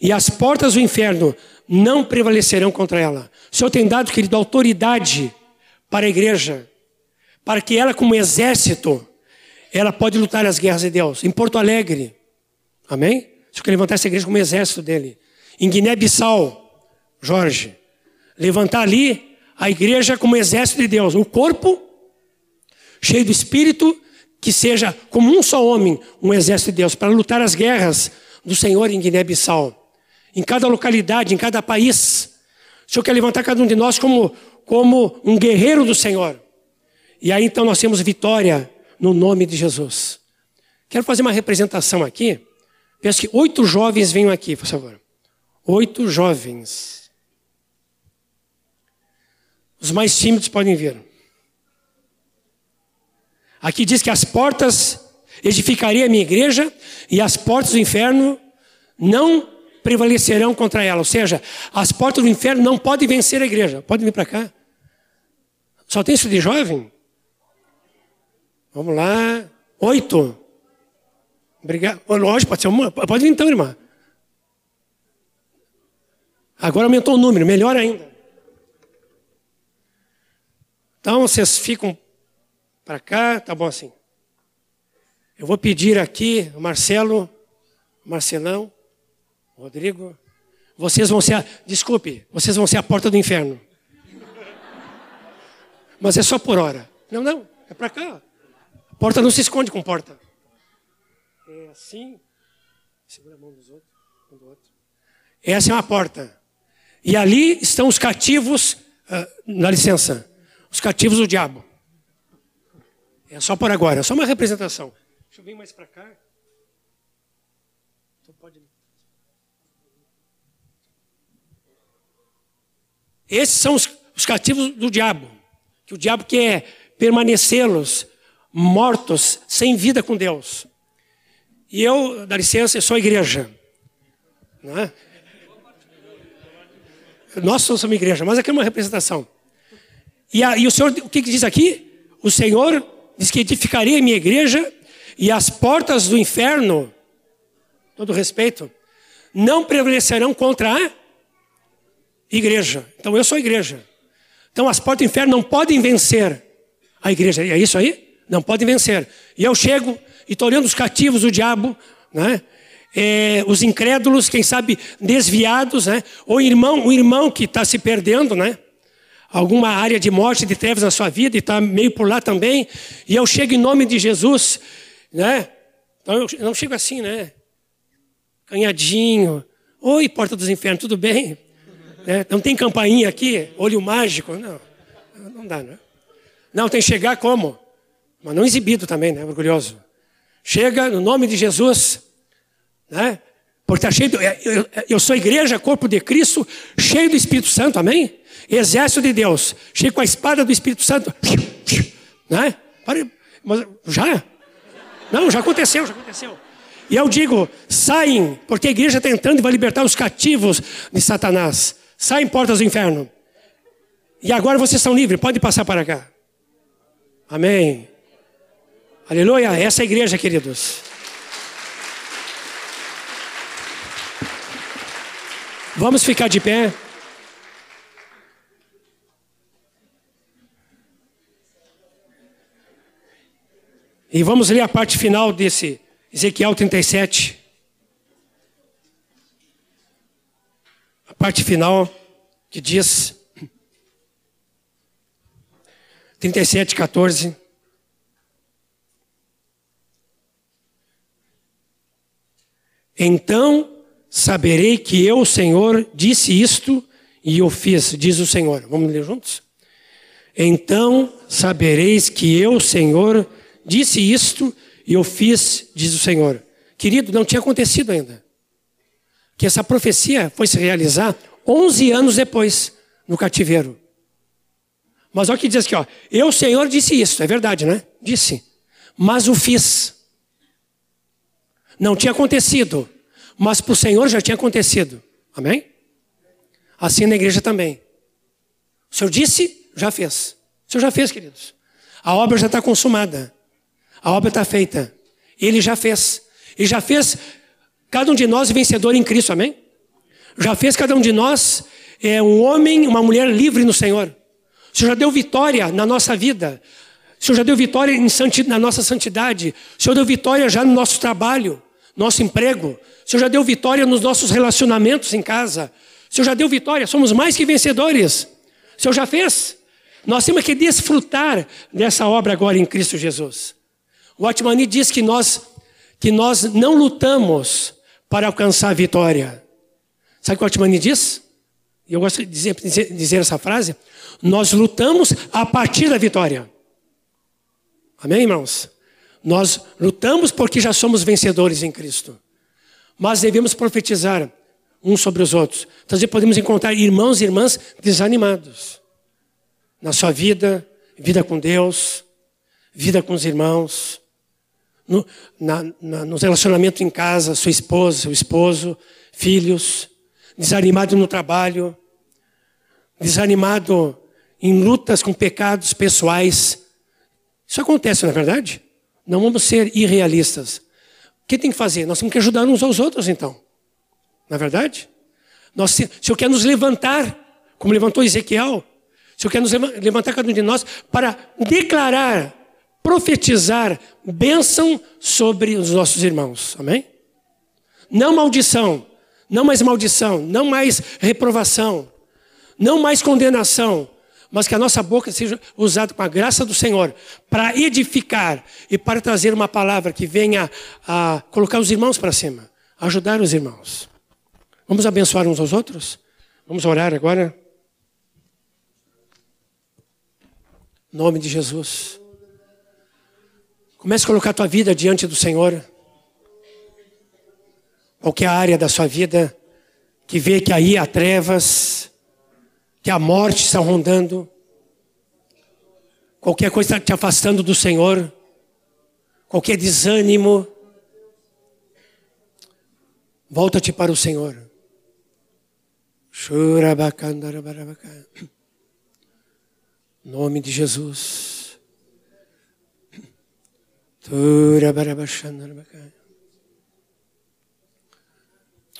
Speaker 1: e as portas do inferno não prevalecerão contra ela. O Senhor tem dado, querido, autoridade para a igreja, para que ela, como exército, ela pode lutar as guerras de Deus. Em Porto Alegre, amém? Se quer levantar essa igreja como exército dele. Em Guiné-Bissau, Jorge, levantar ali a igreja como exército de Deus. O corpo cheio do Espírito, que seja como um só homem, um exército de Deus, para lutar as guerras do Senhor em Guiné-Bissau. Em cada localidade, em cada país. O Senhor quer levantar cada um de nós como, como um guerreiro do Senhor. E aí então nós temos vitória no nome de Jesus. Quero fazer uma representação aqui. Peço que oito jovens venham aqui, por favor. Oito jovens. Os mais tímidos podem vir. Aqui diz que as portas edificarei a minha igreja e as portas do inferno não prevalecerão contra ela. Ou seja, as portas do inferno não podem vencer a igreja. Pode vir para cá. Só tem isso de jovem? Vamos lá. Oito. Obrigado. Lógico, pode ser uma. Pode vir então, irmã. Agora aumentou o número, melhor ainda. Então vocês ficam para cá, tá bom assim. Eu vou pedir aqui, Marcelo, Marcelão, Rodrigo, vocês vão ser, a, desculpe, vocês vão ser a porta do inferno. Mas é só por hora. Não, não, é para cá. A porta não se esconde com porta. É assim. Segura a mão dos outros, um do outro. Essa é uma porta. E ali estão os cativos, uh, na licença, os cativos do diabo. É só por agora, é só uma representação. Deixa eu vir mais para cá. Então pode... Esses são os, os cativos do diabo. Que o diabo quer permanecê-los mortos, sem vida com Deus. E eu, dá licença, eu sou igreja. Não é? Nós somos uma igreja, mas aqui é uma representação. E, a, e o Senhor, o que, que diz aqui? O Senhor diz que edificaria a minha igreja e as portas do inferno, todo respeito, não prevalecerão contra a igreja. Então eu sou igreja. Então as portas do inferno não podem vencer a igreja. É isso aí? Não podem vencer. E eu chego e estou olhando os cativos do diabo, né? É, os incrédulos, quem sabe desviados, né? Ou irmão, o irmão que está se perdendo, né? alguma área de morte, de trevas na sua vida e está meio por lá também, e eu chego em nome de Jesus, né? Então eu não chego assim, né? Canhadinho. Oi, porta dos infernos, tudo bem? É, não tem campainha aqui? Olho mágico? Não, não dá, né? Não, tem que chegar como? Mas não exibido também, né? Orgulhoso. Chega no nome de Jesus, né? Porque está cheio. Do, eu, eu sou igreja, corpo de Cristo, cheio do Espírito Santo, amém? Exército de Deus, cheio com a espada do Espírito Santo. Né? Mas já? Não, já aconteceu, já aconteceu. E eu digo, saem, porque a igreja está entrando e vai libertar os cativos de Satanás. Saem portas do inferno. E agora vocês são livres, pode passar para cá. Amém. Aleluia. Essa é a igreja, queridos. Vamos ficar de pé. E vamos ler a parte final desse Ezequiel 37. Parte final que diz 37, 14. Então saberei que eu, Senhor, disse isto e o fiz, diz o Senhor. Vamos ler juntos? Então sabereis que eu, Senhor, disse isto e eu fiz, diz o Senhor. Querido, não tinha acontecido ainda. Que essa profecia foi se realizar 11 anos depois, no cativeiro. Mas olha o que diz aqui, ó. Eu, Senhor, disse isso. É verdade, né? Disse. Mas o fiz. Não tinha acontecido mas para o Senhor já tinha acontecido. Amém? Assim na igreja também. O Senhor disse, já fez. O Senhor já fez, queridos. A obra já está consumada. A obra está feita. Ele já fez. Ele já fez cada um de nós vencedor em Cristo, amém? Já fez cada um de nós é, um homem, uma mulher livre no Senhor. O Senhor já deu vitória na nossa vida. O Senhor já deu vitória na nossa santidade. O Senhor deu vitória já no nosso trabalho nosso emprego. O Senhor já deu vitória nos nossos relacionamentos em casa. O Senhor já deu vitória, somos mais que vencedores. O Senhor já fez. Nós temos que desfrutar dessa obra agora em Cristo Jesus. O Atmani diz que nós, que nós não lutamos para alcançar a vitória. Sabe o que o Atmani diz? Eu gosto de dizer, dizer, dizer essa frase. Nós lutamos a partir da vitória. Amém, irmãos? Nós lutamos porque já somos vencedores em Cristo. Mas devemos profetizar uns sobre os outros. Então, podemos encontrar irmãos e irmãs desanimados na sua vida, vida com Deus, vida com os irmãos, no, na, na, nos relacionamentos em casa, sua esposa, seu esposo, filhos, desanimado no trabalho, desanimado em lutas com pecados pessoais. Isso acontece, não é verdade? Não vamos ser irrealistas. O que tem que fazer? Nós temos que ajudar uns aos outros, então. Na é verdade? Nós, o Senhor quer nos levantar, como levantou Ezequiel. O Senhor quer nos levantar cada um de nós para declarar, profetizar bênção sobre os nossos irmãos. Amém? Não maldição, não mais maldição, não mais reprovação, não mais condenação, mas que a nossa boca seja usada com a graça do Senhor para edificar e para trazer uma palavra que venha a colocar os irmãos para cima, ajudar os irmãos. Vamos abençoar uns aos outros? Vamos orar agora? Nome de Jesus. Comece a colocar a tua vida diante do Senhor. Qualquer área da sua vida que vê que aí há trevas, que a morte está rondando, qualquer coisa está te afastando do Senhor, qualquer desânimo, volta-te para o Senhor. Nome de Jesus.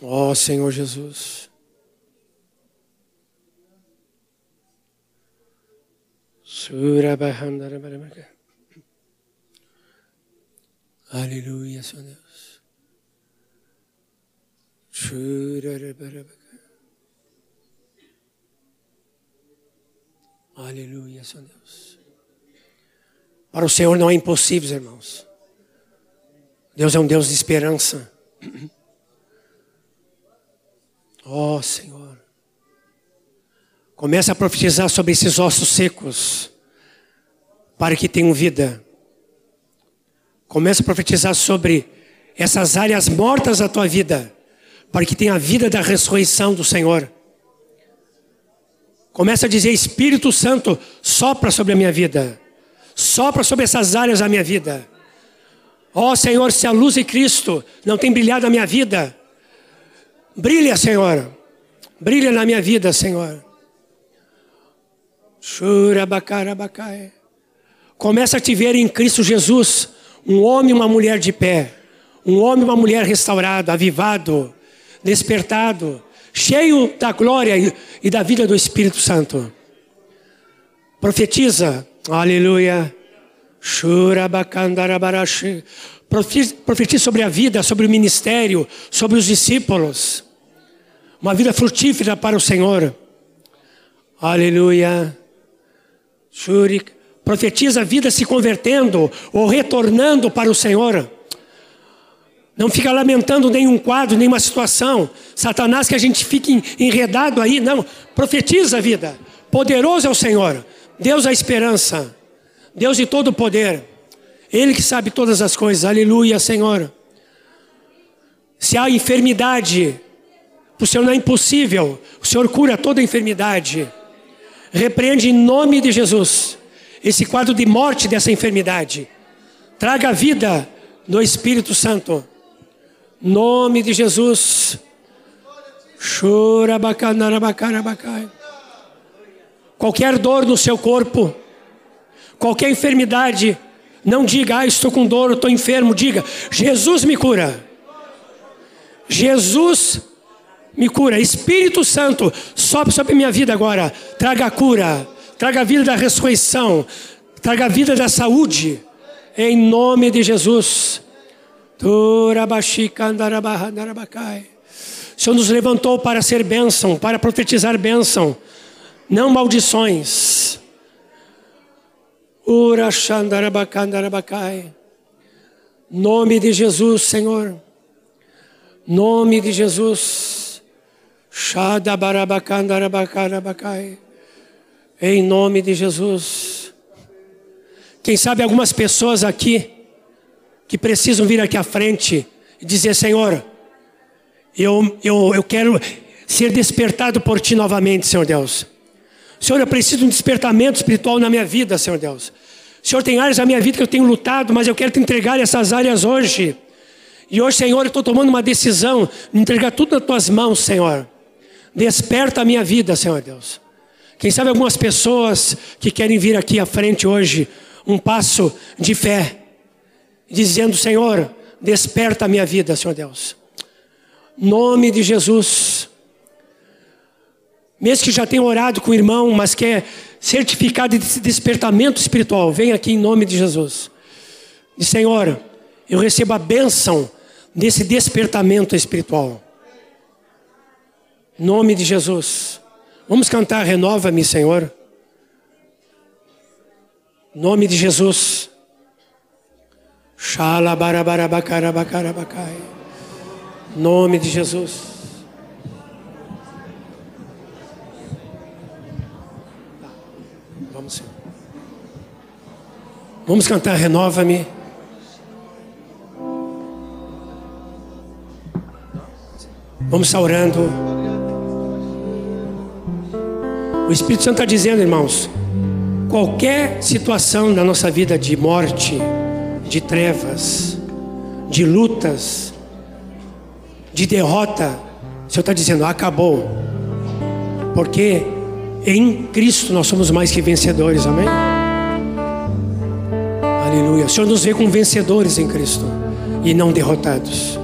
Speaker 1: Ó oh, Senhor Jesus. Aleluia, Senhor Deus. Aleluia, Senhor Deus. Para o Senhor não é impossível, irmãos. Deus é um Deus de esperança. Oh, Senhor. Começa a profetizar sobre esses ossos secos, para que tenham vida. Começa a profetizar sobre essas áreas mortas da tua vida, para que tenha a vida da ressurreição do Senhor. Começa a dizer: Espírito Santo, sopra sobre a minha vida, sopra sobre essas áreas da minha vida. Ó oh, Senhor, se a luz de Cristo não tem brilhado na minha vida, brilha, Senhor, brilha na minha vida, Senhor. Começa a te ver em Cristo Jesus, um homem e uma mulher de pé, um homem e uma mulher restaurado, avivado, despertado, cheio da glória e da vida do Espírito Santo. Profetiza, aleluia. Profetiza sobre a vida, sobre o ministério, sobre os discípulos. Uma vida frutífera para o Senhor. Aleluia. Profetiza a vida se convertendo ou retornando para o Senhor. Não fica lamentando nenhum quadro, nenhuma situação. Satanás que a gente fique enredado aí, não. Profetiza a vida. Poderoso é o Senhor. Deus a esperança. Deus de todo poder. Ele que sabe todas as coisas. Aleluia, Senhor. Se há enfermidade, o Senhor não é impossível. O Senhor cura toda enfermidade. Repreende em nome de Jesus esse quadro de morte dessa enfermidade. Traga vida do Espírito Santo. Nome de Jesus. Qualquer dor no seu corpo, qualquer enfermidade, não diga, ah, estou com dor, estou enfermo. Diga, Jesus me cura. Jesus me cura. Espírito Santo, sobe sobre minha vida agora. Traga a cura, traga a vida da ressurreição, traga a vida da saúde. Em nome de Jesus. O Senhor nos levantou para ser bênção, para profetizar bênção, não maldições. Nome de Jesus, Senhor. Nome de Jesus. Em nome de Jesus. Quem sabe algumas pessoas aqui que precisam vir aqui à frente e dizer: Senhor, eu, eu, eu quero ser despertado por Ti novamente, Senhor Deus. Senhor, eu preciso de um despertamento espiritual na minha vida, Senhor Deus. Senhor, tem áreas da minha vida que eu tenho lutado, mas eu quero te entregar essas áreas hoje. E hoje, Senhor, eu estou tomando uma decisão de entregar tudo nas tuas mãos, Senhor. Desperta a minha vida, Senhor Deus. Quem sabe algumas pessoas que querem vir aqui à frente hoje, um passo de fé, dizendo: Senhor, desperta a minha vida, Senhor Deus. Nome de Jesus. Mesmo que já tenha orado com o irmão, mas quer certificado de despertamento espiritual, vem aqui em nome de Jesus. E Senhor, eu recebo a bênção desse despertamento espiritual. Em nome de Jesus. Vamos cantar Renova-me, Senhor. Em nome de Jesus. Xalabarabarabacarabacarabakai. Nome de Jesus. Vamos, Vamos cantar Renova-me. Vamos estar orando. O Espírito Santo está dizendo, irmãos, qualquer situação da nossa vida de morte, de trevas, de lutas, de derrota, o Senhor está dizendo, acabou. Porque em Cristo nós somos mais que vencedores, amém? Aleluia. O Senhor nos vê como vencedores em Cristo e não derrotados.